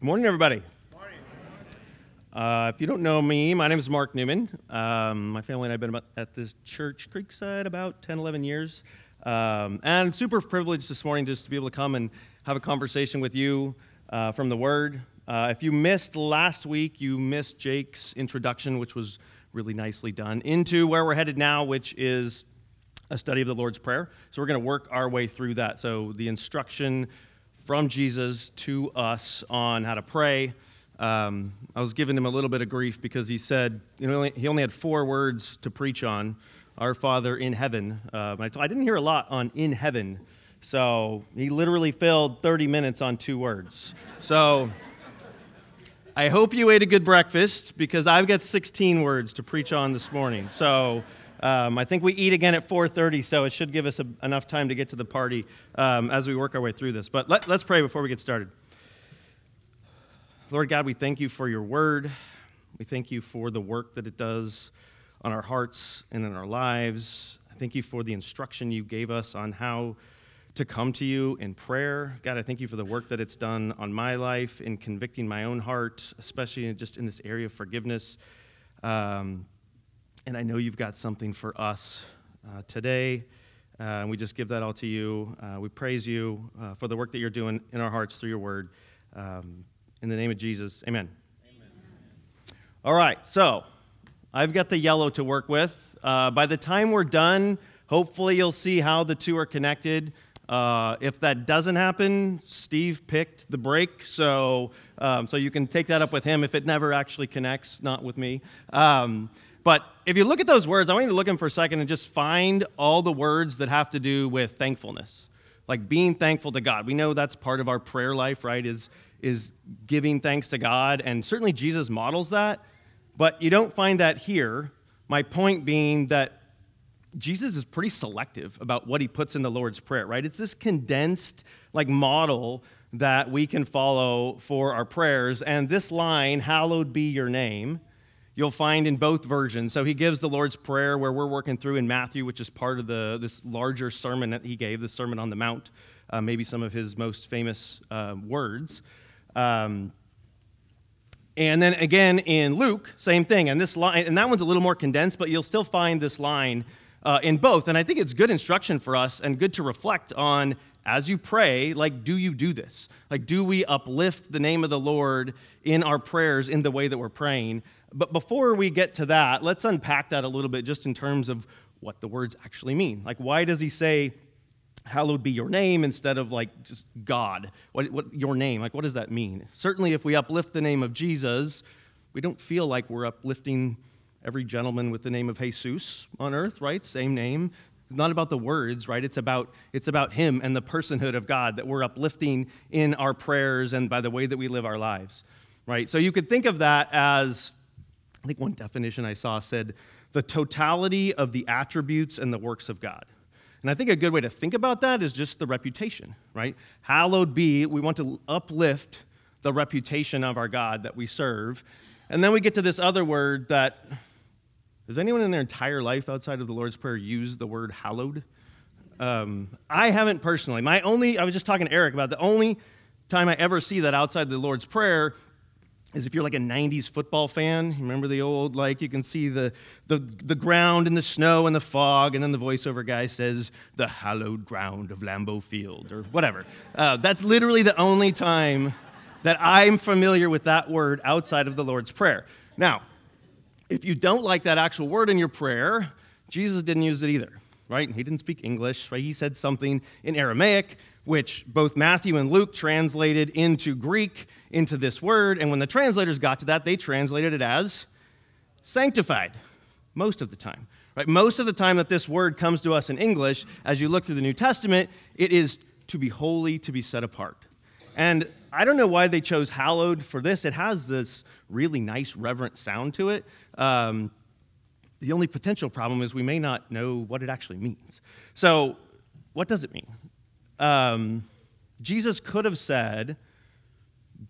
Good morning, everybody. Uh, if you don't know me, my name is Mark Newman. Um, my family and I have been at this church, Creekside, about 10, 11 years. Um, and super privileged this morning just to be able to come and have a conversation with you uh, from the Word. Uh, if you missed last week, you missed Jake's introduction, which was really nicely done, into where we're headed now, which is a study of the Lord's Prayer. So we're going to work our way through that. So the instruction from Jesus to us on how to pray. Um, I was giving him a little bit of grief because he said, you know, he only had four words to preach on Our Father in heaven. Uh, I didn't hear a lot on in heaven. So he literally filled 30 minutes on two words. So I hope you ate a good breakfast because I've got 16 words to preach on this morning. So um, I think we eat again at 4:30, so it should give us a, enough time to get to the party um, as we work our way through this. But let, let's pray before we get started. Lord God, we thank you for your word. We thank you for the work that it does on our hearts and in our lives. I thank you for the instruction you gave us on how to come to you in prayer. God, I thank you for the work that it's done on my life in convicting my own heart, especially just in this area of forgiveness. Um, and I know you've got something for us uh, today. Uh, and we just give that all to you. Uh, we praise you uh, for the work that you're doing in our hearts through your word. Um, in the name of Jesus, amen. amen. All right, so I've got the yellow to work with. Uh, by the time we're done, hopefully you'll see how the two are connected. Uh, if that doesn't happen, Steve picked the break, so um, so you can take that up with him if it never actually connects, not with me. Um, but if you look at those words, I want you to look at them for a second and just find all the words that have to do with thankfulness, like being thankful to God. We know that's part of our prayer life, right? Is is giving thanks to God. And certainly Jesus models that, but you don't find that here. My point being that Jesus is pretty selective about what he puts in the Lord's Prayer, right? It's this condensed, like, model that we can follow for our prayers. And this line, hallowed be your name, you'll find in both versions. So he gives the Lord's Prayer where we're working through in Matthew, which is part of the, this larger sermon that he gave, the Sermon on the Mount, uh, maybe some of his most famous uh, words. Um, and then again in Luke, same thing. And this line, and that one's a little more condensed, but you'll still find this line uh, in both. And I think it's good instruction for us and good to reflect on as you pray, like, do you do this? Like, do we uplift the name of the Lord in our prayers in the way that we're praying? But before we get to that, let's unpack that a little bit just in terms of what the words actually mean. Like, why does he say, hallowed be your name instead of like just God. What, what your name? Like, what does that mean? Certainly, if we uplift the name of Jesus, we don't feel like we're uplifting every gentleman with the name of Jesus on earth, right? Same name. It's not about the words, right? It's about it's about Him and the personhood of God that we're uplifting in our prayers and by the way that we live our lives, right? So you could think of that as, I think one definition I saw said, the totality of the attributes and the works of God. And I think a good way to think about that is just the reputation, right? Hallowed be, we want to uplift the reputation of our God that we serve. And then we get to this other word that, has anyone in their entire life outside of the Lord's Prayer used the word hallowed? Um, I haven't personally. My only, I was just talking to Eric about the only time I ever see that outside the Lord's Prayer is if you're like a 90s football fan remember the old like you can see the, the, the ground and the snow and the fog and then the voiceover guy says the hallowed ground of lambeau field or whatever. Uh, that's literally the only time that i'm familiar with that word outside of the lord's prayer. Now if you don't like that actual word in your prayer jesus didn't use it either right? He didn't speak english right? He said something in aramaic which both Matthew and Luke translated into Greek into this word. And when the translators got to that, they translated it as sanctified most of the time. Right? Most of the time that this word comes to us in English, as you look through the New Testament, it is to be holy, to be set apart. And I don't know why they chose hallowed for this. It has this really nice, reverent sound to it. Um, the only potential problem is we may not know what it actually means. So, what does it mean? um, Jesus could have said,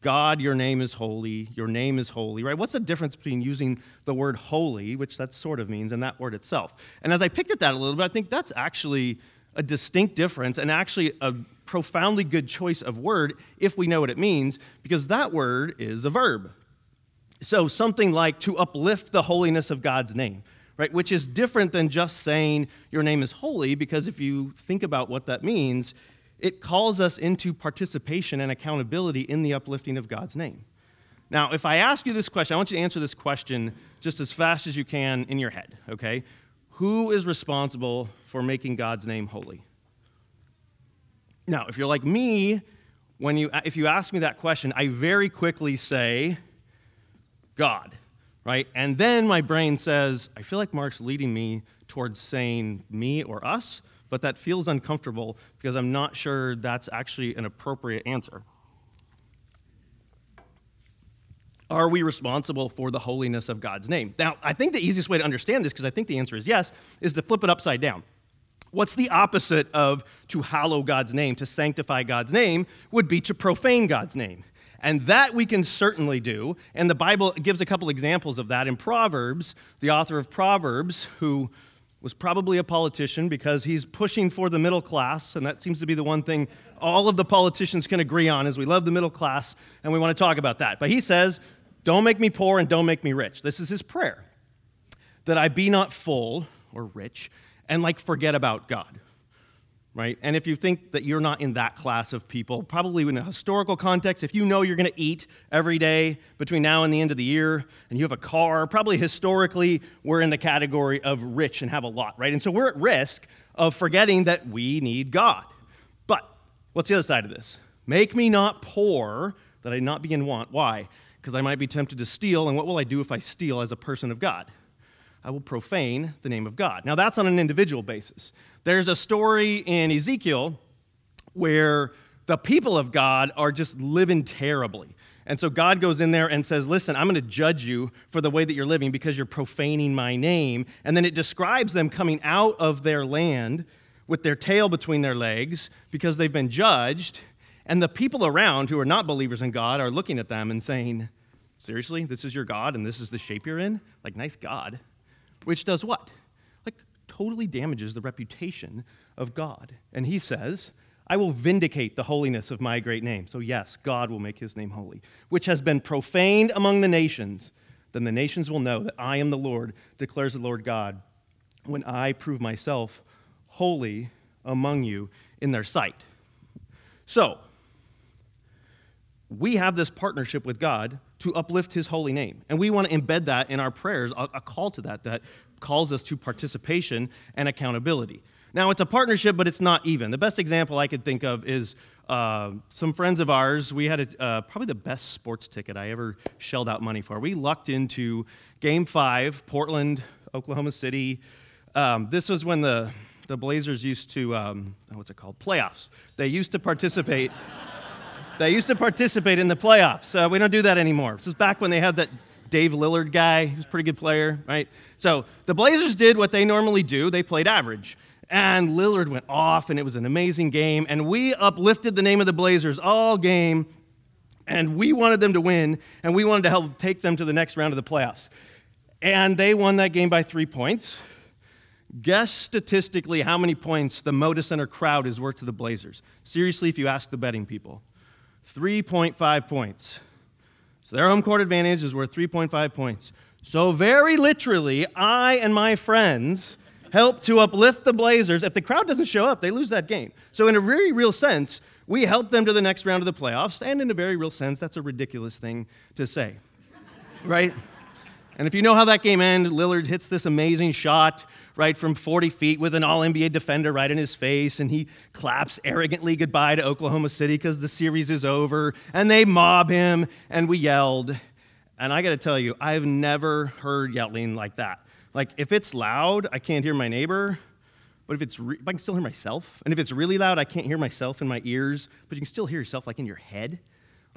God, your name is holy, your name is holy, right? What's the difference between using the word holy, which that sort of means, and that word itself? And as I picked at that a little bit, I think that's actually a distinct difference and actually a profoundly good choice of word if we know what it means, because that word is a verb. So, something like to uplift the holiness of God's name, right? Which is different than just saying your name is holy, because if you think about what that means, it calls us into participation and accountability in the uplifting of God's name. Now, if I ask you this question, I want you to answer this question just as fast as you can in your head, okay? Who is responsible for making God's name holy? Now, if you're like me, when you, if you ask me that question, I very quickly say, God, right? And then my brain says, I feel like Mark's leading me towards saying me or us, but that feels uncomfortable because I'm not sure that's actually an appropriate answer. Are we responsible for the holiness of God's name? Now, I think the easiest way to understand this, because I think the answer is yes, is to flip it upside down. What's the opposite of to hallow God's name, to sanctify God's name, would be to profane God's name. And that we can certainly do. And the Bible gives a couple examples of that in Proverbs. The author of Proverbs, who was probably a politician because he's pushing for the middle class, and that seems to be the one thing all of the politicians can agree on is we love the middle class and we want to talk about that. But he says, "Don't make me poor and don't make me rich." This is his prayer. That I be not full or rich and like forget about God right? And if you think that you're not in that class of people, probably in a historical context, if you know you're going to eat every day between now and the end of the year, and you have a car, probably historically we're in the category of rich and have a lot, right? And so we're at risk of forgetting that we need God. But what's the other side of this? Make me not poor, that I not be in want. Why? Because I might be tempted to steal, and what will I do if I steal as a person of God? I will profane the name of God. Now, that's on an individual basis. There's a story in Ezekiel where the people of God are just living terribly. And so God goes in there and says, Listen, I'm going to judge you for the way that you're living because you're profaning my name. And then it describes them coming out of their land with their tail between their legs because they've been judged. And the people around who are not believers in God are looking at them and saying, Seriously, this is your God and this is the shape you're in? Like, nice God which does what? Like, totally damages the reputation of God. And he says, I will vindicate the holiness of my great name. So, yes, God will make his name holy, which has been profaned among the nations. Then the nations will know that I am the Lord, declares the Lord God, when I prove myself holy among you in their sight. So, we have this partnership with God to uplift his holy name. And we want to embed that in our prayers, a, call to that that calls us to participation and accountability. Now, it's a partnership, but it's not even. The best example I could think of is uh, some friends of ours. We had a, uh, probably the best sports ticket I ever shelled out money for. We lucked into game five, Portland, Oklahoma City. Um, this was when the, the Blazers used to, um, what's it called? Playoffs. They used to participate. They used to participate in the playoffs. Uh, we don't do that anymore. This is back when they had that Dame Lillard guy. He was a pretty good player, right? So the Blazers did what they normally do. They played average. And Lillard went off, and it was an amazing game. And we uplifted the name of the Blazers all game, and we wanted them to win, and we wanted to help take them to the next round of the playoffs. And they won that game by three points. Guess statistically how many points the Moda Center crowd is worth to the Blazers. Seriously, if you ask the betting people. 3.5 points. So their home court advantage is worth 3.5 points. So, very literally, I and my friends help to uplift the Blazers. If the crowd doesn't show up, they lose that game. So, in a very real sense, we help them to the next round of the playoffs. And in a very real sense, that's a ridiculous thing to say, right? And if you know how that game ended, Lillard hits this amazing shot right from 40 feet with an all NBA defender right in his face, and he claps arrogantly goodbye to Oklahoma City because the series is over, and they mob him, and we yelled. And I got to tell you, I've never heard yelling like that. Like, if it's loud, I can't hear my neighbor. But if it's, re- I can still hear myself, and if it's really loud, I can't hear myself in my ears, but you can still hear yourself like in your head.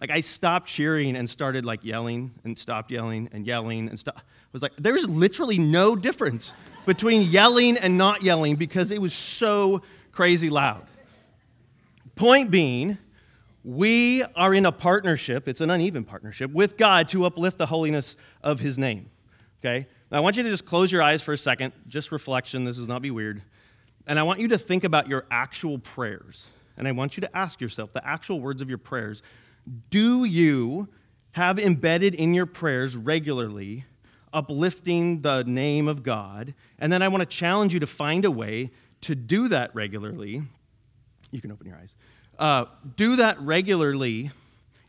Like I stopped cheering and started like yelling and stopped yelling and yelling and stop. was like there's literally no difference between yelling and not yelling because it was so crazy loud. Point being, we are in a partnership, it's an uneven partnership, with God to uplift the holiness of his name. Okay? Now I want you to just close your eyes for a second, just reflection, this does not be weird. And I want you to think about your actual prayers. And I want you to ask yourself the actual words of your prayers. Do you have embedded in your prayers regularly uplifting the name of God? And then I want to challenge you to find a way to do that regularly. You can open your eyes. Uh, do that regularly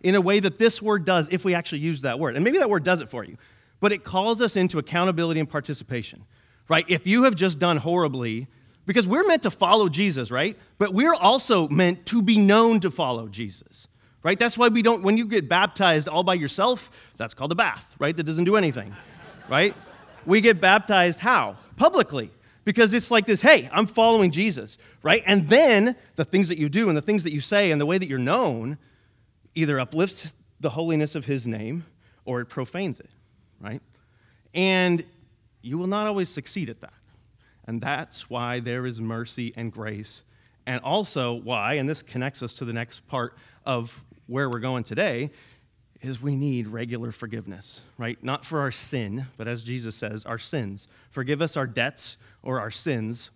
in a way that this word does if we actually use that word. And maybe that word does it for you, but it calls us into accountability and participation, right? If you have just done horribly, because we're meant to follow Jesus, right? But we're also meant to be known to follow Jesus, right? That's why we don't, when you get baptized all by yourself, that's called a bath, right? That doesn't do anything, right? We get baptized how? Publicly. Because it's like this hey, I'm following Jesus, right? And then the things that you do and the things that you say and the way that you're known either uplifts the holiness of his name or it profanes it, right? And you will not always succeed at that. And that's why there is mercy and grace. And also why, and this connects us to the next part of where we're going today, is we need regular forgiveness, right? Not for our sin, but as Jesus says, our sins. Forgive us our debts or our sins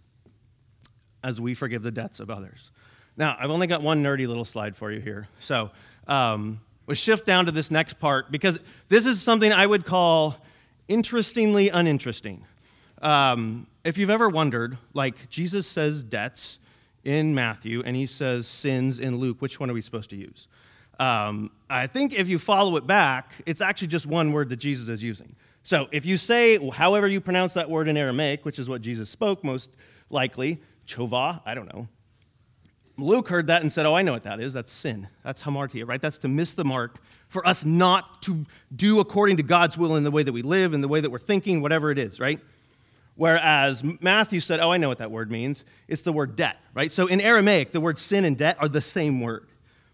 as we forgive the debts of others. Now, I've only got one nerdy little slide for you here. So um, we'll shift down to this next part because this is something I would call interestingly uninteresting. Um, if you've ever wondered, like Jesus says debts in Matthew and he says sins in Luke, which one are we supposed to use? Um, I think if you follow it back, it's actually just one word that Jesus is using. So if you say, however you pronounce that word in Aramaic, which is what Jesus spoke most likely, chovah, I don't know, Luke heard that and said, Oh, I know what that is. That's sin. That's hamartia, right? That's to miss the mark for us not to do according to God's will in the way that we live, in the way that we're thinking, whatever it is, right? Whereas Matthew said, Oh, I know what that word means. It's the word debt, right? So in Aramaic, the word sin and debt are the same word,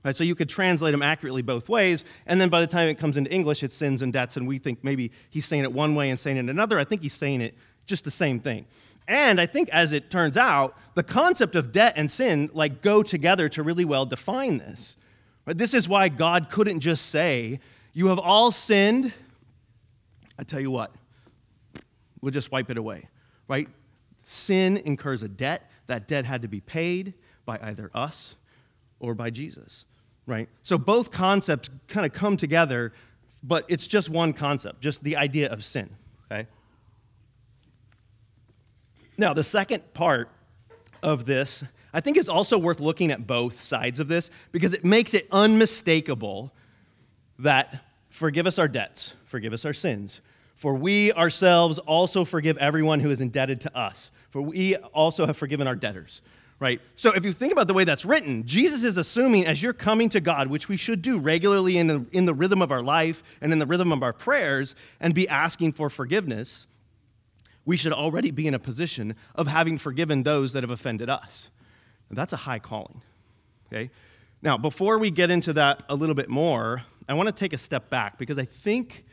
right? So you could translate them accurately both ways. And then by the time it comes into English, it's sins and debts. And we think maybe he's saying it one way and saying it another. I think he's saying it just the same thing. And I think as it turns out, the concept of debt and sin like go together to really well define this. This is why God couldn't just say, "You have all sinned." I tell you what, we'll just wipe it away, right? Sin incurs a debt. That debt had to be paid by either us or by Jesus, right? So both concepts kind of come together, but it's just one concept, just the idea of sin, okay? Now, the second part of this, I think, is also worth looking at both sides of this because it makes it unmistakable that forgive us our debts, forgive us our sins. For we ourselves also forgive everyone who is indebted to us. For we also have forgiven our debtors, right? So if you think about the way that's written, Jesus is assuming as you're coming to God, which we should do regularly in the, in the rhythm of our life and in the rhythm of our prayers, and be asking for forgiveness, we should already be in a position of having forgiven those that have offended us. That's a high calling. Okay? Now, before we get into that a little bit more, I want to take a step back because I think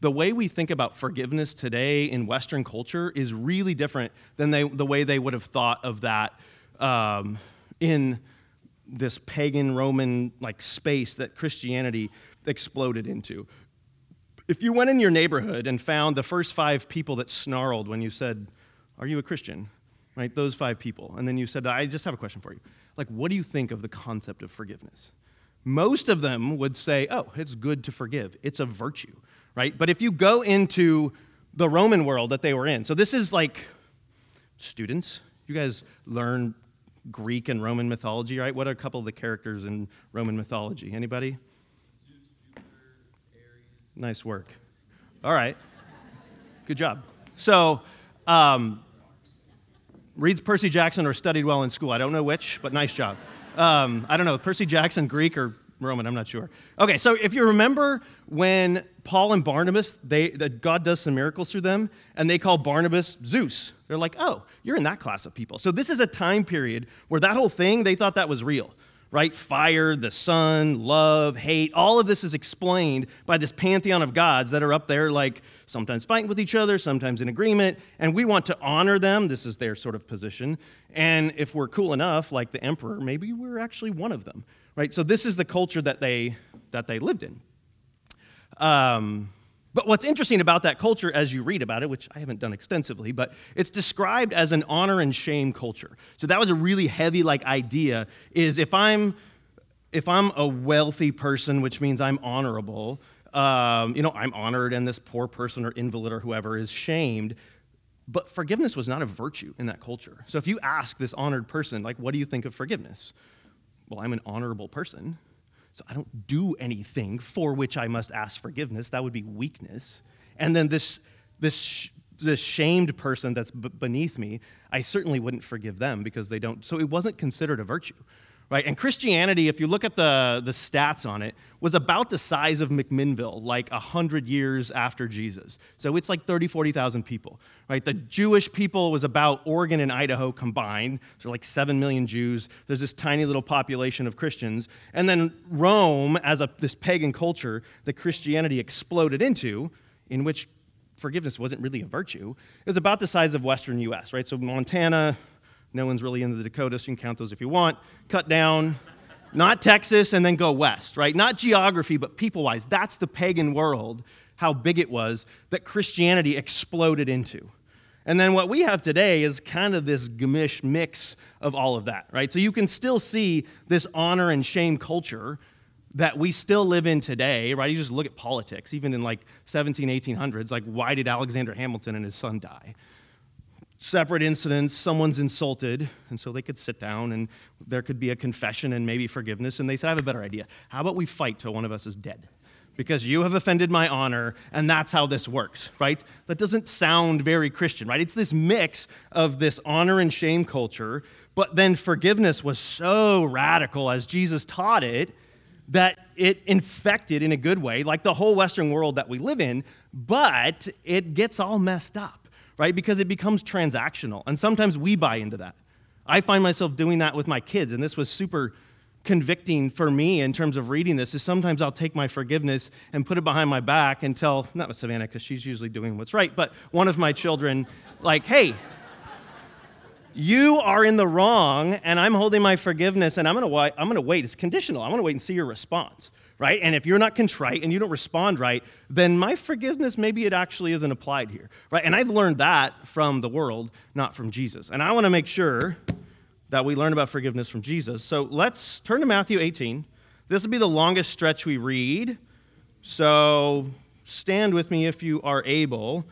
the way we think about forgiveness today in Western culture is really different than they, the way they would have thought of that um, in this pagan Roman like space that Christianity exploded into if you went in your neighborhood and found the first five people that snarled when you said, Are you a Christian? Right? Those five people. And then you said, I just have a question for you. Like, what do you think of the concept of forgiveness? Most of them would say, Oh, it's good to forgive. It's a virtue, right? But if you go into the Roman world that they were in, so this is like students, you guys learn Greek and Roman mythology, right? What are a couple of the characters in Roman mythology? Anybody? Nice work. All right. Good job. So, um, reads Percy Jackson or studied well in school. I don't know which, but nice job. Um, I don't know, Percy Jackson, Greek or Roman, I'm not sure. Okay, so if you remember when Paul and Barnabas, they, that God does some miracles through them, and they call Barnabas Zeus. They're like, oh, you're in that class of people. So this is a time period where that whole thing, they thought that was real right? Fire, the sun, love, hate, all of this is explained by this pantheon of gods that are up there, like sometimes fighting with each other, sometimes in agreement, and we want to honor them. This is their sort of position. And if we're cool enough, like the emperor, maybe we're actually one of them, right? So this is the culture that they that they lived in. Um, But what's interesting about that culture as you read about it, which I haven't done extensively, but it's described as an honor and shame culture. So that was a really heavy like idea is if I'm if I'm a wealthy person, which means I'm honorable, um, you know, I'm honored and this poor person or invalid or whoever is shamed. But forgiveness was not a virtue in that culture. So if you ask this honored person, like, what do you think of forgiveness? Well, I'm an honorable person. So I don't do anything for which I must ask forgiveness. That would be weakness. And then this, this, this shamed person that's b- beneath me, I certainly wouldn't forgive them because they don't. So it wasn't considered a virtue right? And Christianity, if you look at the, the stats on it, was about the size of McMinnville, like 100 years after Jesus. So it's like 30, 40,000 people, right? The Jewish people was about Oregon and Idaho combined, so like 7 million Jews. There's this tiny little population of Christians. And then Rome, as a, this pagan culture that Christianity exploded into, in which forgiveness wasn't really a virtue, is about the size of Western US, right? So Montana, no one's really into the Dakotas. You can count those if you want. Cut down, not Texas, and then go west, right? Not geography, but people wise. That's the pagan world, how big it was that Christianity exploded into. And then what we have today is kind of this gamish mix of all of that, right? So you can still see this honor and shame culture that we still live in today, right? You just look at politics, even in like 17, 1800s, like why did Alexander Hamilton and his son die? Separate incidents, someone's insulted, and so they could sit down and there could be a confession and maybe forgiveness, and they said, I have a better idea. How about we fight till one of us is dead? Because you have offended my honor, and that's how this works, right? That doesn't sound very Christian, right? It's this mix of this honor and shame culture, but then forgiveness was so radical as Jesus taught it that it infected in a good way, like the whole Western world that we live in, but it gets all messed up right? Because it becomes transactional. And sometimes we buy into that. I find myself doing that with my kids, and this was super convicting for me in terms of reading this is sometimes I'll take my forgiveness and put it behind my back and tell, not with Savannah, because she's usually doing what's right, but one of my children, like, hey, you are in the wrong, and I'm holding my forgiveness, and I'm gonna, I'm gonna wait. It's conditional. I'm gonna wait and see your response right? And if you're not contrite and you don't respond right, then my forgiveness maybe it actually isn't applied here, right? And I've learned that from the world, not from Jesus. And I want to make sure that we learn about forgiveness from Jesus. So let's turn to Matthew 18. This will be the longest stretch we read. So stand with me if you are able.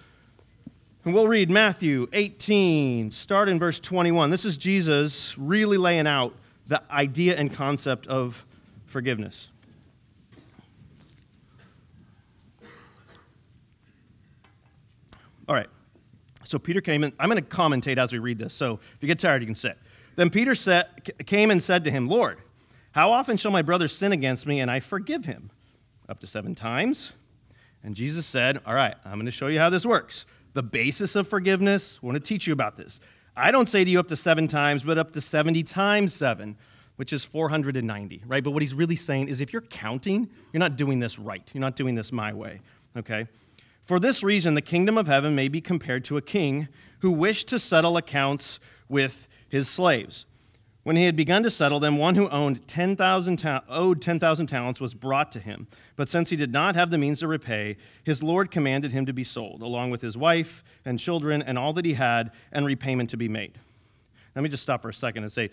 And we'll read Matthew 18, start in verse 21. This is Jesus really laying out the idea and concept of forgiveness. All right. So Peter came in. I'm going to commentate as we read this. So if you get tired, you can sit. Then Peter came and said to him, Lord, how often shall my brother sin against me and I forgive him? Up to seven times. And Jesus said, All right, I'm going to show you how this works. The basis of forgiveness, I want to teach you about this. I don't say to you up to seven times, but up to 70 times seven, which is 490, right? But what he's really saying is if you're counting, you're not doing this right. You're not doing this my way, okay? For this reason, the kingdom of heaven may be compared to a king who wished to settle accounts with his slaves. When he had begun to settle them, one who owned 10,000 ta- owed 10,000 talents was brought to him. But since he did not have the means to repay, his Lord commanded him to be sold, along with his wife and children and all that he had, and repayment to be made. Let me just stop for a second and say,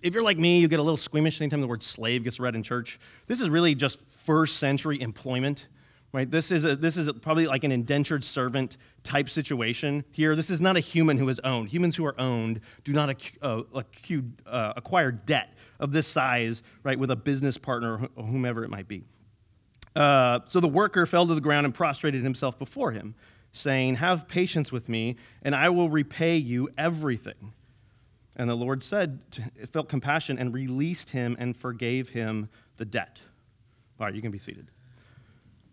if you're like me, you get a little squeamish anytime the word slave gets read in church. This is really just first century employment right? This is, a, this is probably like an indentured servant type situation here. This is not a human who is owned. Humans who are owned do not uh, uh, acquire debt of this size, right, with a business partner or whomever it might be. Uh, so the worker fell to the ground and prostrated himself before him, saying, Have patience with me, and I will repay you everything. And the Lord said, felt compassion and released him and forgave him the debt. All right, you can be seated.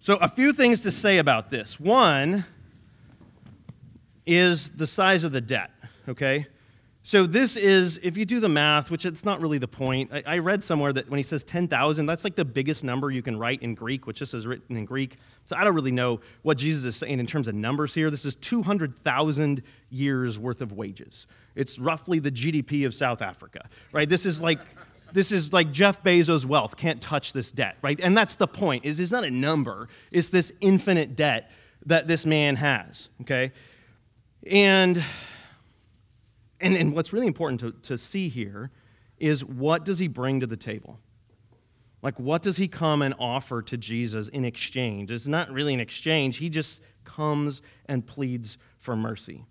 So, a few things to say about this. One is the size of the debt, okay? So, this is, if you do the math, which it's not really the point, I, I read somewhere that when he says 10,000, that's like the biggest number you can write in Greek, which this is written in Greek. So, I don't really know what Jesus is saying in terms of numbers here. This is 200,000 years worth of wages. It's roughly the GDP of South Africa, right? This is like this is like Jeff Bezos' wealth can't touch this debt, right? And that's the point. Is it's not a number. It's this infinite debt that this man has, okay? And, and, and what's really important to, to see here is what does he bring to the table? Like, what does he come and offer to Jesus in exchange? It's not really an exchange. He just comes and pleads for mercy.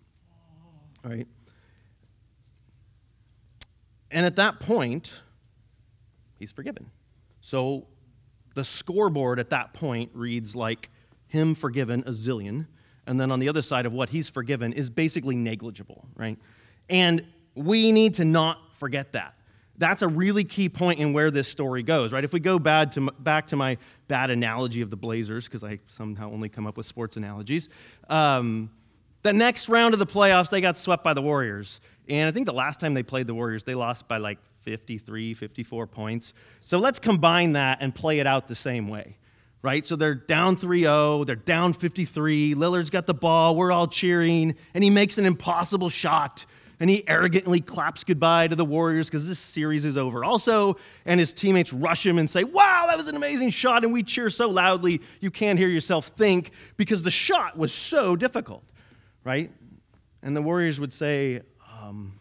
Right? And at that point, he's forgiven. So the scoreboard at that point reads like him forgiven a zillion. And then on the other side of what he's forgiven is basically negligible, right? And we need to not forget that. That's a really key point in where this story goes, right? If we go bad to, back to my bad analogy of the Blazers, because I somehow only come up with sports analogies, um, the next round of the playoffs, they got swept by the Warriors. And I think the last time they played the Warriors, they lost by like 53, 54 points. So let's combine that and play it out the same way, right? So they're down 3 0, they're down 53. Lillard's got the ball, we're all cheering, and he makes an impossible shot and he arrogantly claps goodbye to the Warriors because this series is over. Also, and his teammates rush him and say, Wow, that was an amazing shot. And we cheer so loudly you can't hear yourself think because the shot was so difficult, right? And the Warriors would say, um,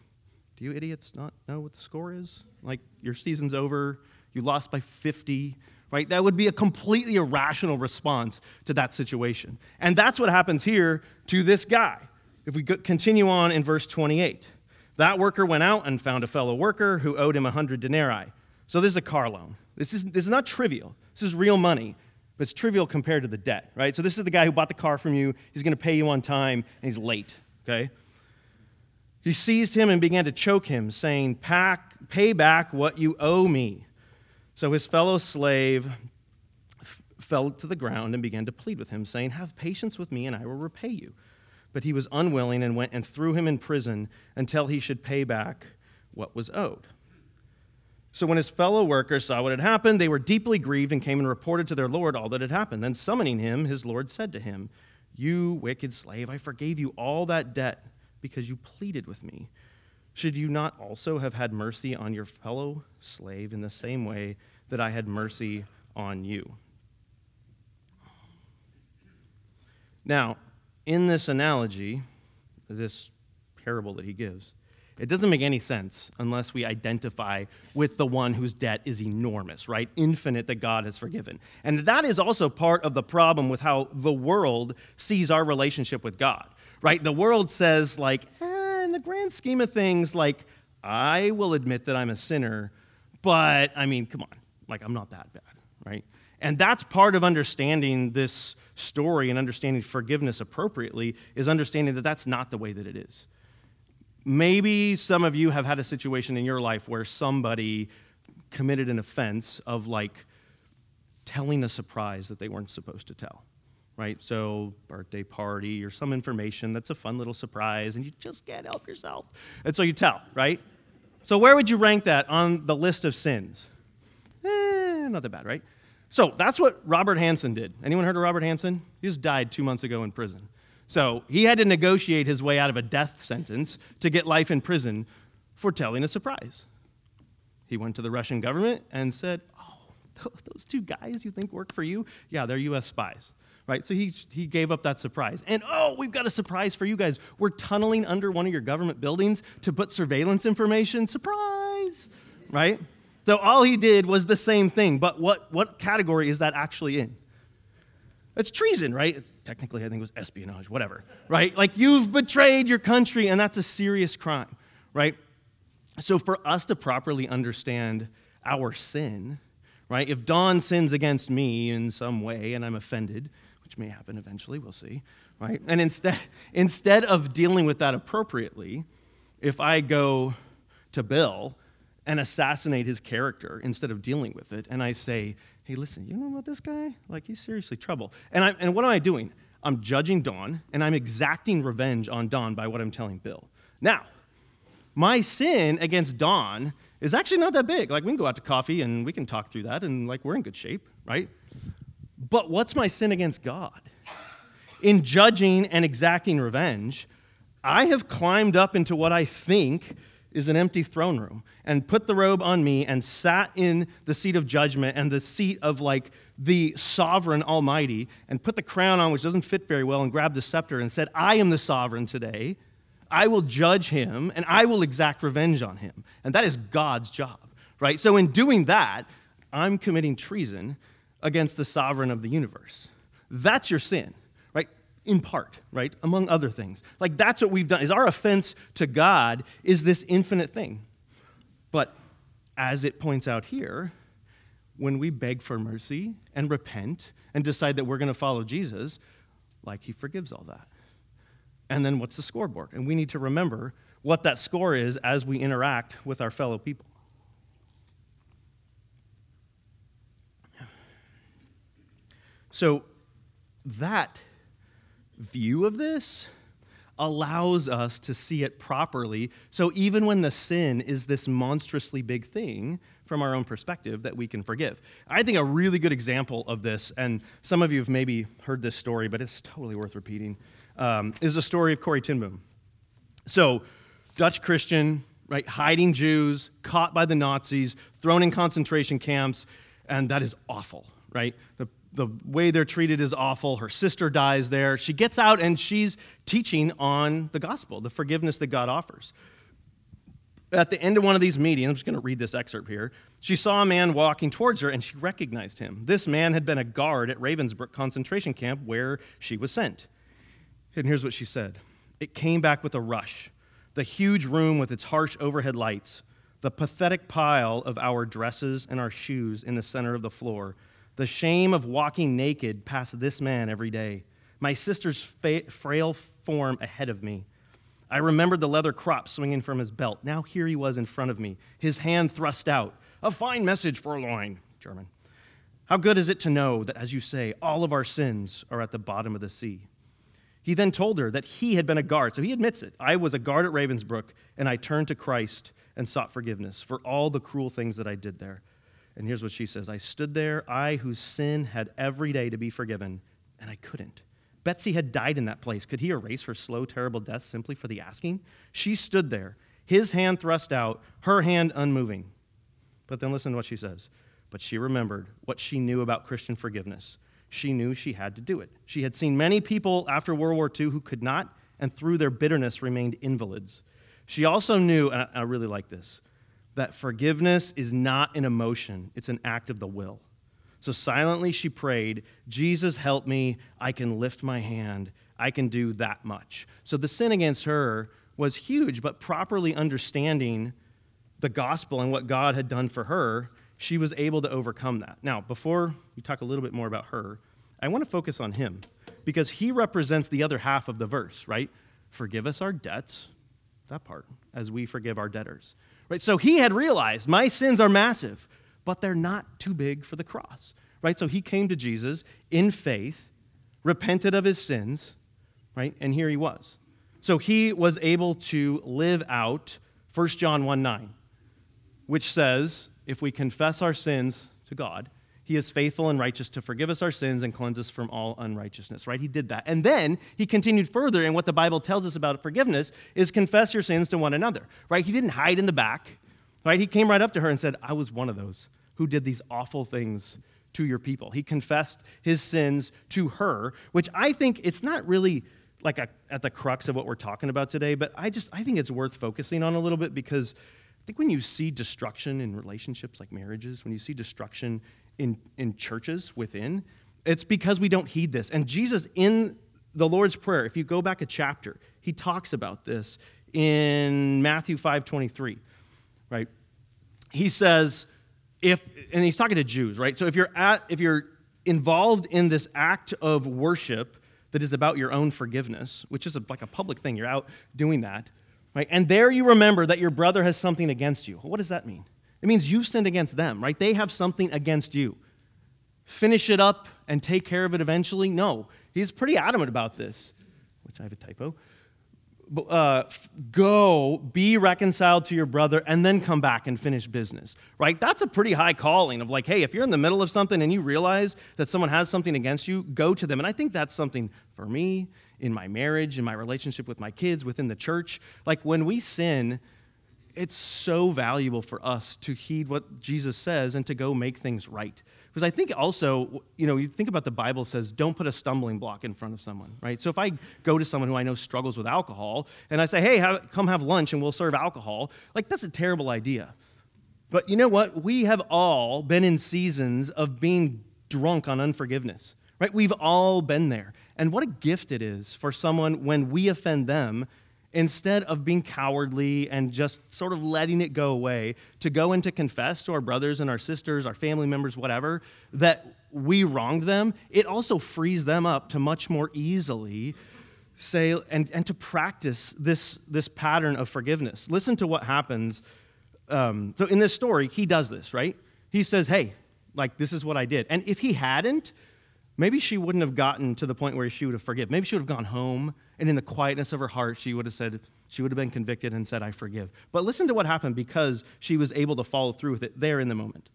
Do you idiots not know what the score is? Like, your season's over, you lost by 50 right? That would be a completely irrational response to that situation. And that's what happens here to this guy. If we continue on in verse 28, that worker went out and found a fellow worker who owed him a 100 denarii. So this is a car loan. This is, this is not trivial. This is real money, but it's trivial compared to the debt, right? So this is the guy who bought the car from you. He's going to pay you on time, and he's late, okay? He seized him and began to choke him, saying, Pack, Pay back what you owe me. So his fellow slave f- fell to the ground and began to plead with him, saying, Have patience with me, and I will repay you. But he was unwilling and went and threw him in prison until he should pay back what was owed. So when his fellow workers saw what had happened, they were deeply grieved and came and reported to their Lord all that had happened. Then summoning him, his Lord said to him, You wicked slave, I forgave you all that debt because you pleaded with me. Should you not also have had mercy on your fellow slave in the same way that I had mercy on you? Now, in this analogy, this parable that he gives, it doesn't make any sense unless we identify with the one whose debt is enormous, right? Infinite that God has forgiven. And that is also part of the problem with how the world sees our relationship with God, right? The world says, like, eh, in the grand scheme of things, like, I will admit that I'm a sinner, but I mean, come on, like, I'm not that bad, right? And that's part of understanding this story and understanding forgiveness appropriately is understanding that that's not the way that it is. Maybe some of you have had a situation in your life where somebody committed an offense of like telling a surprise that they weren't supposed to tell, right? So, birthday party or some information that's a fun little surprise and you just can't help yourself. And so you tell, right? So, where would you rank that on the list of sins? Eh, not that bad, right? So that's what Robert Hanssen did. Anyone heard of Robert Hanssen? He just died two months ago in prison. So he had to negotiate his way out of a death sentence to get life in prison for telling a surprise. He went to the Russian government and said, Oh, those two guys you think work for you? Yeah, they're US spies. Right? So he, he gave up that surprise. And oh, we've got a surprise for you guys. We're tunneling under one of your government buildings to put surveillance information. Surprise! Right? So all he did was the same thing, but what, what category is that actually in? It's treason, right? It's, technically, I think it was espionage, whatever, right? Like you've betrayed your country, and that's a serious crime, right? So for us to properly understand our sin, right? If Don sins against me in some way and I'm offended, which may happen eventually, we'll see, right? And instead, instead of dealing with that appropriately, if I go to Bill and assassinate his character instead of dealing with it. And I say, hey, listen, you know about this guy? Like, he's seriously trouble. And, I, and what am I doing? I'm judging Don, and I'm exacting revenge on Don by what I'm telling Bill. Now, my sin against Don is actually not that big. Like, we can go out to coffee and we can talk through that, and like, we're in good shape, right? But what's my sin against God? In judging and exacting revenge, I have climbed up into what I think is an empty throne room and put the robe on me and sat in the seat of judgment and the seat of like the sovereign almighty and put the crown on which doesn't fit very well and grabbed the scepter and said i am the sovereign today. I will judge him and i will exact revenge on him. And that is god's job right? So in doing that i'm committing treason against the sovereign of the universe. That's your sin right? In part right? Among other things. Like that's what we've done. Is our offense to god is this infinite thing. But as it points out here when we beg for mercy and repent and decide that we're going to follow jesus like he forgives all that. And then what's the scoreboard? And we need to remember what that score is as we interact with our fellow people so that view of this allows us to see it properly. So even when the sin is this monstrously big thing from our own perspective that we can forgive. I think a really good example of this, and some of you have maybe heard this story, but it's totally worth repeating, um, is the story of Corrie ten Boom. So, Dutch Christian, right, hiding Jews, caught by the Nazis, thrown in concentration camps, and that is awful, right? The the way they're treated is awful. Her sister dies there. She gets out and she's teaching on the gospel, the forgiveness that God offers. At the end of one of these meetings, I'm just going to read this excerpt here. She saw a man walking towards her and she recognized him. This man had been a guard at Ravensbrück concentration camp where she was sent. And here's what she said It came back with a rush. The huge room with its harsh overhead lights, the pathetic pile of our dresses and our shoes in the center of the floor the shame of walking naked past this man every day. My sister's fa- frail form ahead of me. I remembered the leather crop swinging from his belt. Now here he was in front of me, his hand thrust out. A fine message, for Fräulein, German. How good is it to know that, as you say, all of our sins are at the bottom of the sea? He then told her that he had been a guard, so he admits it. I was a guard at Ravensbrück, and I turned to Christ and sought forgiveness for all the cruel things that I did there. And here's what she says I stood there, I whose sin had every day to be forgiven, and I couldn't. Betsie had died in that place. Could he erase her slow, terrible death simply for the asking? She stood there, his hand thrust out, her hand unmoving. But then listen to what she says. But she remembered what she knew about Christian forgiveness. She knew she had to do it. She had seen many people after World War II who could not, and through their bitterness remained invalids. She also knew, and I really like this, that forgiveness is not an emotion, it's an act of the will. So silently she prayed, Jesus, help me. I can lift my hand. I can do that much. So the sin against her was huge, but properly understanding the gospel and what God had done for her, she was able to overcome that. Now, before we talk a little bit more about her, I want to focus on him because he represents the other half of the verse, right? Forgive us our debts, that part, as we forgive our debtors. Right? So he had realized my sins are massive, but they're not too big for the cross. Right? So he came to Jesus in faith, repented of his sins, right? And here he was. So he was able to live out 1 John 1 9, which says, if we confess our sins to God, he is faithful and righteous to forgive us our sins and cleanse us from all unrighteousness, right? He did that. And then he continued further, and what the Bible tells us about forgiveness is confess your sins to one another, right? He didn't hide in the back, right? He came right up to her and said, I was one of those who did these awful things to your people. He confessed his sins to her, which I think it's not really like a, at the crux of what we're talking about today, but I just I think it's worth focusing on a little bit because I think when you see destruction in relationships like marriages, when you see destruction in, in churches within, it's because we don't heed this. And Jesus, in the Lord's Prayer, if you go back a chapter, he talks about this in Matthew 5 23, right? He says, if, and he's talking to Jews, right? So if you're at, if you're involved in this act of worship that is about your own forgiveness, which is a, like a public thing, you're out doing that, right? And there you remember that your brother has something against you. What does that mean? It means you've sinned against them, right? They have something against you. Finish it up and take care of it eventually? No. He's pretty adamant about this, which I have a typo. Uh, go, be reconciled to your brother, and then come back and finish business, right? That's a pretty high calling of like, hey, if you're in the middle of something and you realize that someone has something against you, go to them. And I think that's something for me in my marriage, in my relationship with my kids, within the church. Like when we sin, it's so valuable for us to heed what Jesus says and to go make things right. Because I think also, you know, you think about the Bible says, don't put a stumbling block in front of someone, right? So if I go to someone who I know struggles with alcohol and I say, hey, have, come have lunch and we'll serve alcohol, like that's a terrible idea. But you know what? We have all been in seasons of being drunk on unforgiveness, right? We've all been there. And what a gift it is for someone when we offend them instead of being cowardly and just sort of letting it go away, to go and to confess to our brothers and our sisters, our family members, whatever, that we wronged them, it also frees them up to much more easily say and, and to practice this, this pattern of forgiveness. Listen to what happens. Um, so in this story, he does this, right? He says, Hey, like, this is what I did. And if he hadn't, maybe she wouldn't have gotten to the point where she would have forgiven. Maybe she would have gone home and in the quietness of her heart, she would have said, she would have been convicted and said, I forgive. But listen to what happened because she was able to follow through with it there in the moment.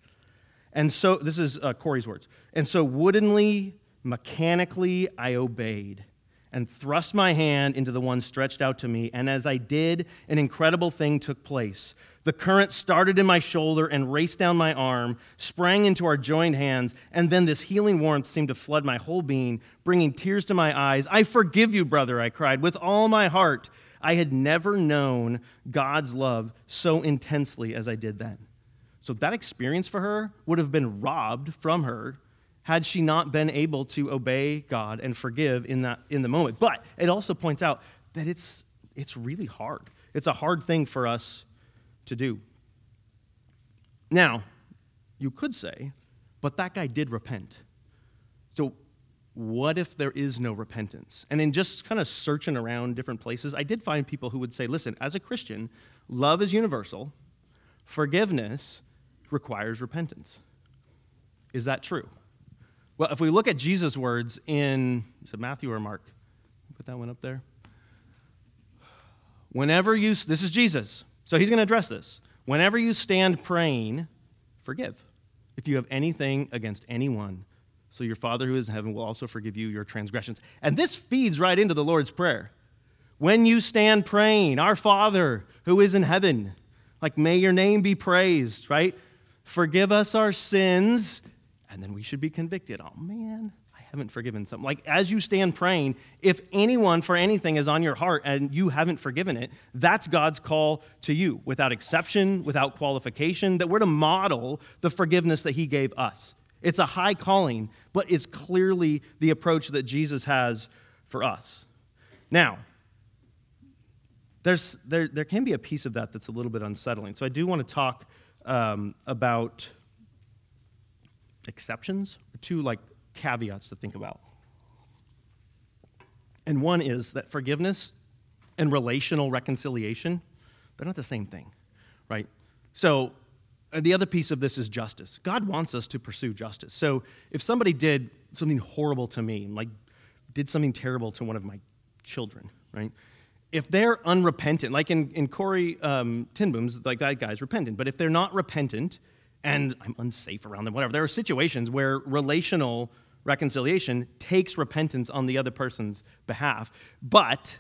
And so, this is uh, Corrie's words. And so, woodenly, mechanically, I obeyed and thrust my hand into the one stretched out to me. And as I did, an incredible thing took place. The current started in my shoulder and raced down my arm, sprang into our joined hands, and then this healing warmth seemed to flood my whole being, bringing tears to my eyes. I forgive you, brother, I cried, with all my heart. I had never known God's love so intensely as I did then. So that experience for her would have been robbed from her had she not been able to obey God and forgive in, that, in the moment. But it also points out that it's, it's really hard. It's a hard thing for us to do. Now, you could say, but that guy did repent. So, what if there is no repentance? And in just kind of searching around different places, I did find people who would say, listen, as a Christian, love is universal, forgiveness requires repentance. Is that true? Well, if we look at Jesus' words in, is it Matthew or Mark? Put that one up there. Whenever you, this is Jesus. So he's going to address this. Whenever you stand praying, forgive. If you have anything against anyone, so your Father who is in heaven will also forgive you your transgressions. And this feeds right into the Lord's Prayer. When you stand praying, Our Father who is in heaven, like may your name be praised, right? Forgive us our sins, and then we should be convicted. Oh man, I haven't forgiven something. Like as you stand praying, if anyone for anything is on your heart and you haven't forgiven it, that's God's call to you without exception, without qualification, that we're to model the forgiveness that He gave us. It's a high calling, but it's clearly the approach that Jesus has for us. Now, there's, there, there can be a piece of that that's a little bit unsettling. So I do want to talk um, about exceptions, or two like caveats to think about. And one is that forgiveness and relational reconciliation, they're not the same thing, right? So uh, the other piece of this is justice. God wants us to pursue justice. So if somebody did something horrible to me, like did something terrible to one of my children, right? If they're unrepentant, like in, in Corrie um, ten Boom's, like that guy's repentant, but if they're not repentant and I'm unsafe around them, whatever, there are situations where relational reconciliation takes repentance on the other person's behalf. But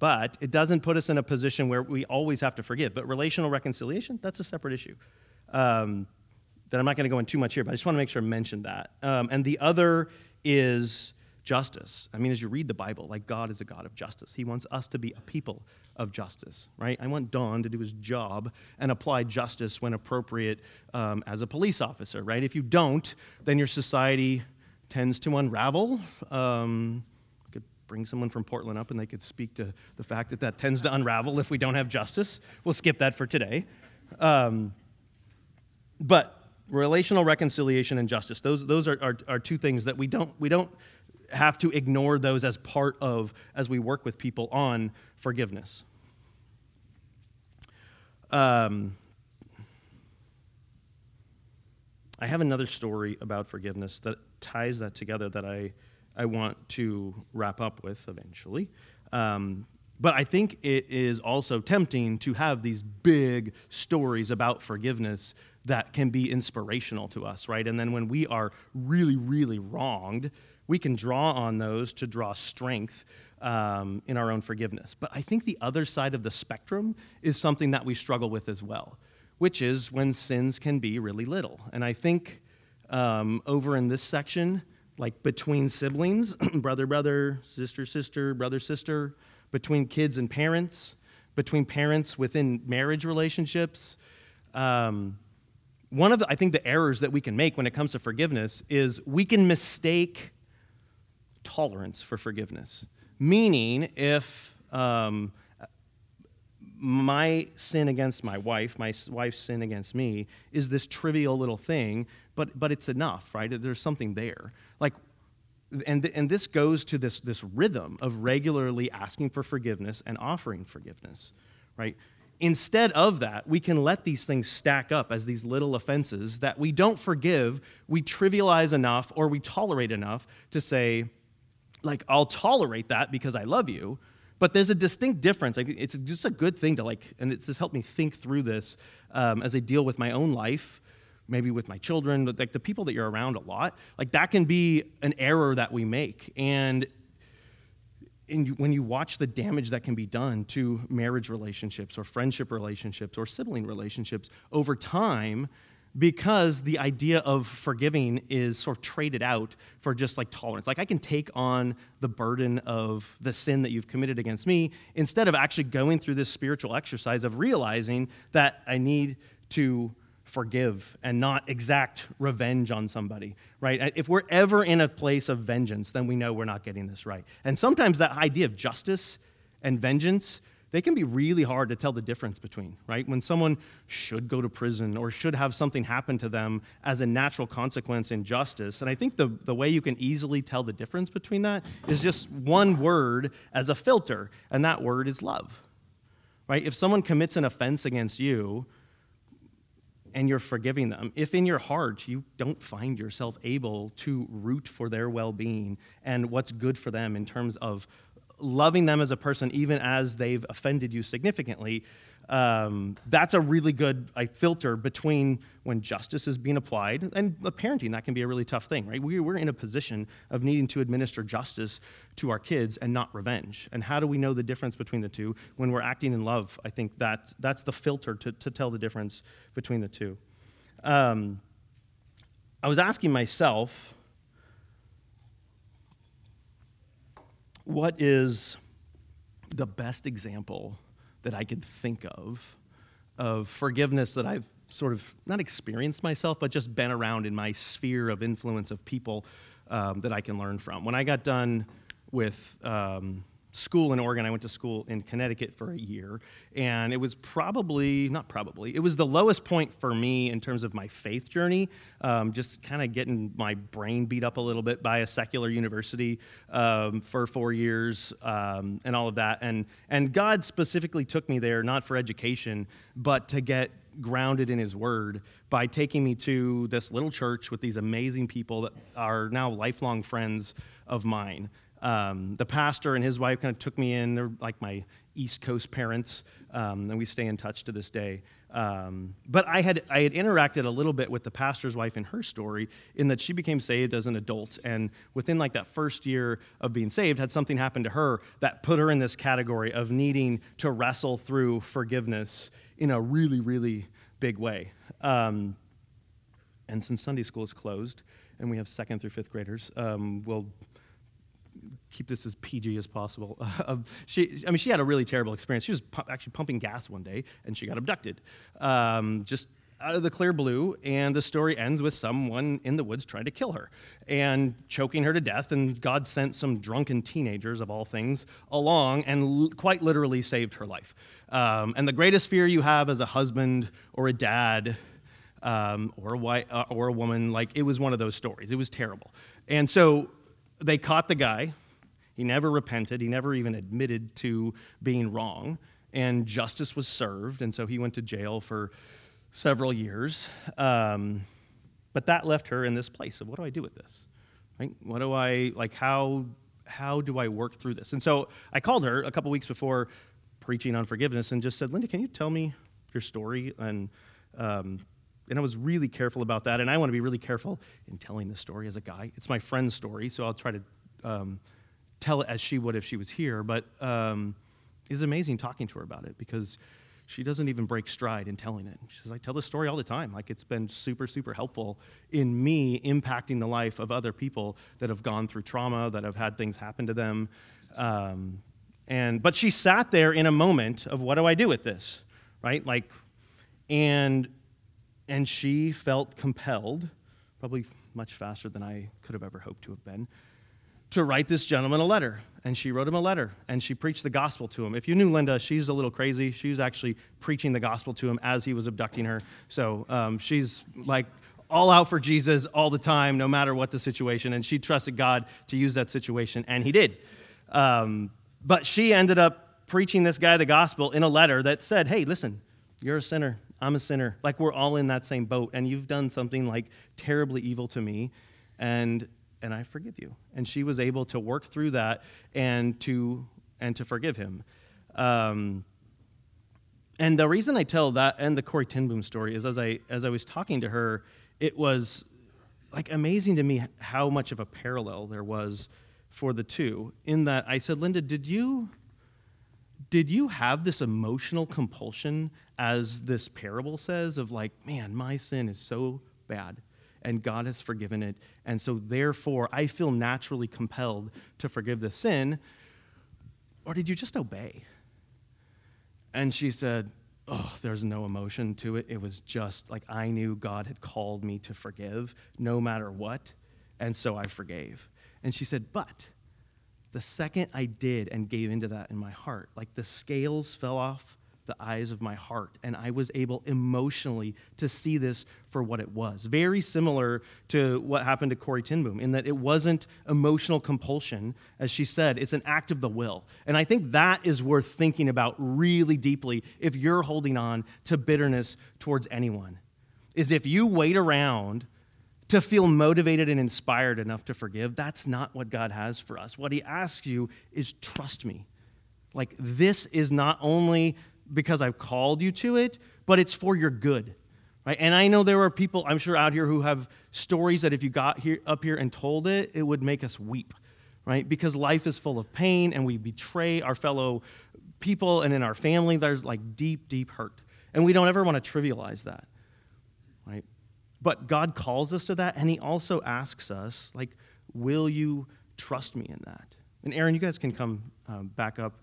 but it doesn't put us in a position where we always have to forgive. But relational reconciliation, that's a separate issue. Um, that I'm not going to go in too much here, but I just want to make sure I mention that. Um, and the other is justice. I mean, as you read the Bible, like God is a God of justice. He wants us to be a people of justice, right? I want Don to do his job and apply justice when appropriate um, as a police officer, right? If you don't, then your society tends to unravel. Um, could bring someone from Portland up and they could speak to the fact that that tends to unravel if we don't have justice. We'll skip that for today. Um, but relational reconciliation and justice, those, those are, are, are two things that we don't, we don't have to ignore those as part of as we work with people on forgiveness. Um, I have another story about forgiveness that ties that together that I, I want to wrap up with eventually. Um, but I think it is also tempting to have these big stories about forgiveness that can be inspirational to us, right? And then when we are really, really wronged, we can draw on those to draw strength um, in our own forgiveness. But I think the other side of the spectrum is something that we struggle with as well, which is when sins can be really little. And I think um, over in this section, like between siblings, brother, brother, sister, sister, brother, sister, between kids and parents, between parents within marriage relationships. Um, one of the, I think the errors that we can make when it comes to forgiveness is we can mistake tolerance for forgiveness. Meaning, if um, my sin against my wife, my wife's sin against me, is this trivial little thing, but, but it's enough, right? There's something there. Like, and, and this goes to this, this rhythm of regularly asking for forgiveness and offering forgiveness, right? Instead of that, we can let these things stack up as these little offenses that we don't forgive, we trivialize enough or we tolerate enough to say, like, I'll tolerate that because I love you. But there's a distinct difference. Like, it's just a good thing to like, and it's just helped me think through this um, as I deal with my own life, maybe with my children, but like the people that you're around a lot. Like that can be an error that we make, and and when you watch the damage that can be done to marriage relationships or friendship relationships or sibling relationships over time because the idea of forgiving is sort of traded out for just like tolerance. Like I can take on the burden of the sin that you've committed against me instead of actually going through this spiritual exercise of realizing that I need to forgive and not exact revenge on somebody, right? If we're ever in a place of vengeance, then we know we're not getting this right. And sometimes that idea of justice and vengeance, they can be really hard to tell the difference between, right? When someone should go to prison or should have something happen to them as a natural consequence in justice. And I think the, the way you can easily tell the difference between that is just one word as a filter, and that word is love, right? If someone commits an offense against you, and you're forgiving them, if in your heart you don't find yourself able to root for their well being and what's good for them in terms of loving them as a person, even as they've offended you significantly, um, that's a really good I, filter between when justice is being applied and parenting. That can be a really tough thing, right? We, we're in a position of needing to administer justice to our kids and not revenge. And how do we know the difference between the two when we're acting in love? I think that that's the filter to, to tell the difference between the two. Um, I was asking myself, what is the best example that I could think of of forgiveness that I've sort of not experienced myself, but just been around in my sphere of influence of people um, that I can learn from. When I got done with um, school in Oregon. I went to school in Connecticut for a year, and it was probably, not probably, it was the lowest point for me in terms of my faith journey, um, just kind of getting my brain beat up a little bit by a secular university um, for four years um, and all of that. And, and God specifically took me there, not for education, but to get grounded in his word by taking me to this little church with these amazing people that are now lifelong friends of mine um, the pastor and his wife kind of took me in. They're like my East Coast parents, um, and we stay in touch to this day. Um, but I had I had interacted a little bit with the pastor's wife in her story, in that she became saved as an adult, and within like that first year of being saved, had something happen to her that put her in this category of needing to wrestle through forgiveness in a really really big way. Um, and since Sunday school is closed, and we have second through fifth graders, um, we'll keep this as PG as possible. Uh, she, I mean, she had a really terrible experience. She was pu- actually pumping gas one day, and she got abducted, um, just out of the clear blue. And the story ends with someone in the woods trying to kill her and choking her to death. And God sent some drunken teenagers, of all things, along and l- quite literally saved her life. Um, and the greatest fear you have as a husband or a dad. Um, or a white, uh, or a woman, like it was one of those stories. It was terrible, and so they caught the guy. He never repented. He never even admitted to being wrong. And justice was served. And so he went to jail for several years. Um, but that left her in this place of what do I do with this? Right? What do I, like, how, how do I work through this? And so I called her a couple weeks before preaching on forgiveness and just said, Linda, can you tell me your story? And um, and I was really careful about that. And I want to be really careful in telling this story as a guy. It's my friend's story, so I'll try to um, tell it as she would if she was here. But um, it's amazing talking to her about it because she doesn't even break stride in telling it. She says, I tell this story all the time. Like it's been super, super helpful in me impacting the life of other people that have gone through trauma, that have had things happen to them. Um, and but she sat there in a moment of what do I do with this? Right? Like, and and she felt compelled, probably much faster than I could have ever hoped to have been, to write this gentleman a letter. And she wrote him a letter and she preached the gospel to him. If you knew Linda, she's a little crazy. She was actually preaching the gospel to him as he was abducting her. So um, she's like all out for Jesus all the time, no matter what the situation. And she trusted God to use that situation, and he did. Um, but she ended up preaching this guy the gospel in a letter that said, hey, listen, you're a sinner. I'm a sinner. Like we're all in that same boat, and you've done something like terribly evil to me. And and I forgive you. And she was able to work through that and to and to forgive him. Um, and the reason I tell that and the Corrie ten Boom story is as I as I was talking to her, it was like amazing to me how much of a parallel there was for the two. In that I said, Linda, did you did you have this emotional compulsion as this parable says of like, man, my sin is so bad and God has forgiven it. And so, therefore, I feel naturally compelled to forgive the sin. Or did you just obey? And she said, Oh, there's no emotion to it. It was just like I knew God had called me to forgive no matter what. And so I forgave. And she said, But the second I did and gave into that in my heart, like the scales fell off the eyes of my heart, and I was able emotionally to see this for what it was. Very similar to what happened to Corrie ten Boom, in that it wasn't emotional compulsion, as she said, it's an act of the will. And I think that is worth thinking about really deeply if you're holding on to bitterness towards anyone. Is if you wait around to feel motivated and inspired enough to forgive, that's not what God has for us. What He asks you is trust me. Like, this is not only because I've called you to it, but it's for your good. Right? And I know there are people, I'm sure, out here who have stories that if you got here, up here and told it, it would make us weep, right? Because life is full of pain and we betray our fellow people and in our family, there's like deep, deep hurt. And we don't ever want to trivialize that, right? But God calls us to that and He also asks us, like, will you trust me in that? And Aaron, you guys can come um, back up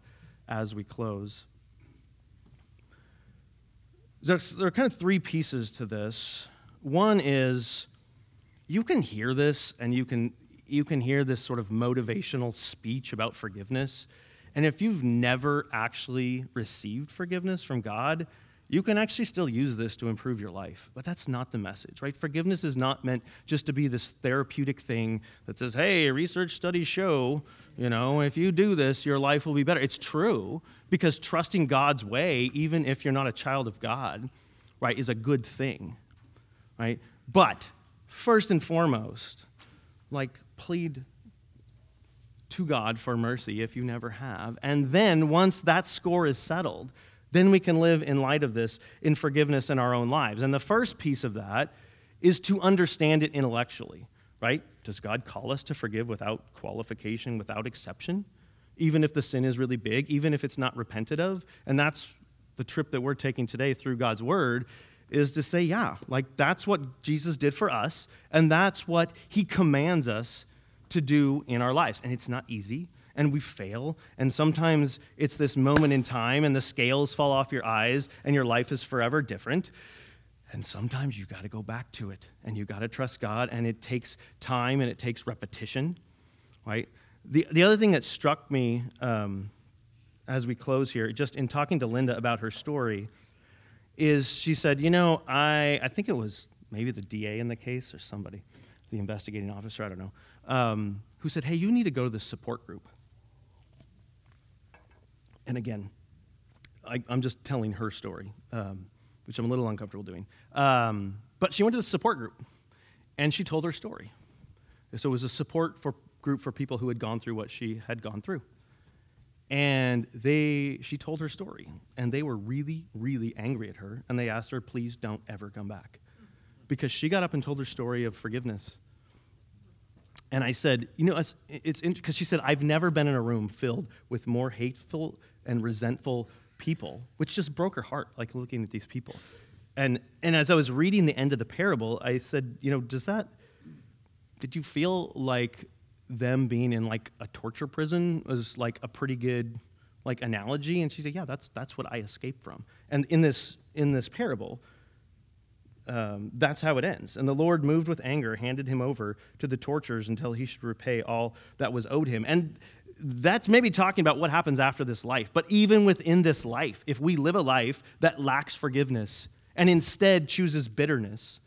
as we close. There are kind of three pieces to this. One is you can hear this and you can, you can hear this sort of motivational speech about forgiveness. And if you've never actually received forgiveness from God, you can actually still use this to improve your life. But that's not the message, right? Forgiveness is not meant just to be this therapeutic thing that says, hey, research studies show, you know, if you do this, your life will be better. It's true because trusting God's way, even if you're not a child of God, right, is a good thing, right? But first and foremost, like, plead to God for mercy if you never have. And then once that score is settled, then we can live in light of this in forgiveness in our own lives. And the first piece of that is to understand it intellectually, right? Does God call us to forgive without qualification, without exception? Even if the sin is really big, even if it's not repented of? And that's the trip that we're taking today through God's word is to say, yeah, like that's what Jesus did for us, and that's what he commands us to do in our lives. And it's not easy and we fail. And sometimes it's this moment in time and the scales fall off your eyes and your life is forever different. And sometimes you got to go back to it and you got to trust God and it takes time and it takes repetition, right? The, the other thing that struck me um, as we close here, just in talking to Linda about her story, is she said, You know, I, I think it was maybe the DA in the case or somebody, the investigating officer, I don't know, um, who said, Hey, you need to go to the support group. And again, I, am just telling her story, um, which I'm a little uncomfortable doing. Um, but she went to the support group and she told her story. So it was a support for, group for people who had gone through what she had gone through. And they, she told her story, and they were really, really angry at her, and they asked her, please don't ever come back. because she got up and told her story of forgiveness. And I said, you know, it's, it's because she said, I've never been in a room filled with more hateful and resentful people, which just broke her heart, like looking at these people. And, and as I was reading the end of the parable, I said, you know, does that, did you feel like them being in like a torture prison was like a pretty good like analogy? And she said, yeah, that's, that's what I escaped from. And in this, in this parable, um, that's how it ends. And the Lord, moved with anger, handed him over to the torturers until he should repay all that was owed him. And that's maybe talking about what happens after this life. But even within this life, if we live a life that lacks forgiveness and instead chooses bitterness,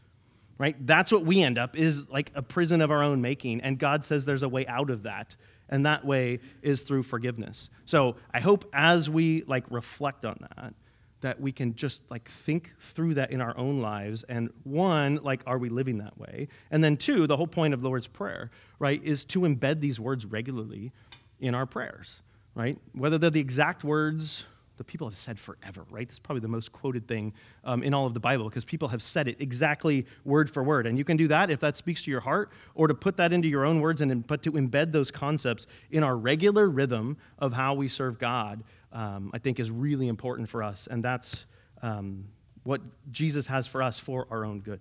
right? That's what we end up is like a prison of our own making. And God says there's a way out of that. And that way is through forgiveness. So I hope as we like reflect on that, that we can just like think through that in our own lives and one like are we living that way? And then two the whole point of the lord's prayer right is to embed these words regularly in our prayers right? Whether they're the exact words the people have said forever right? That's probably the most quoted thing um, in all of the bible because people have said it exactly word for word. And you can do that if that speaks to your heart or to put that into your own words and but to embed those concepts in our regular rhythm of how we serve god um, I think is really important for us, and that's um, what Jesus has for us for our own good.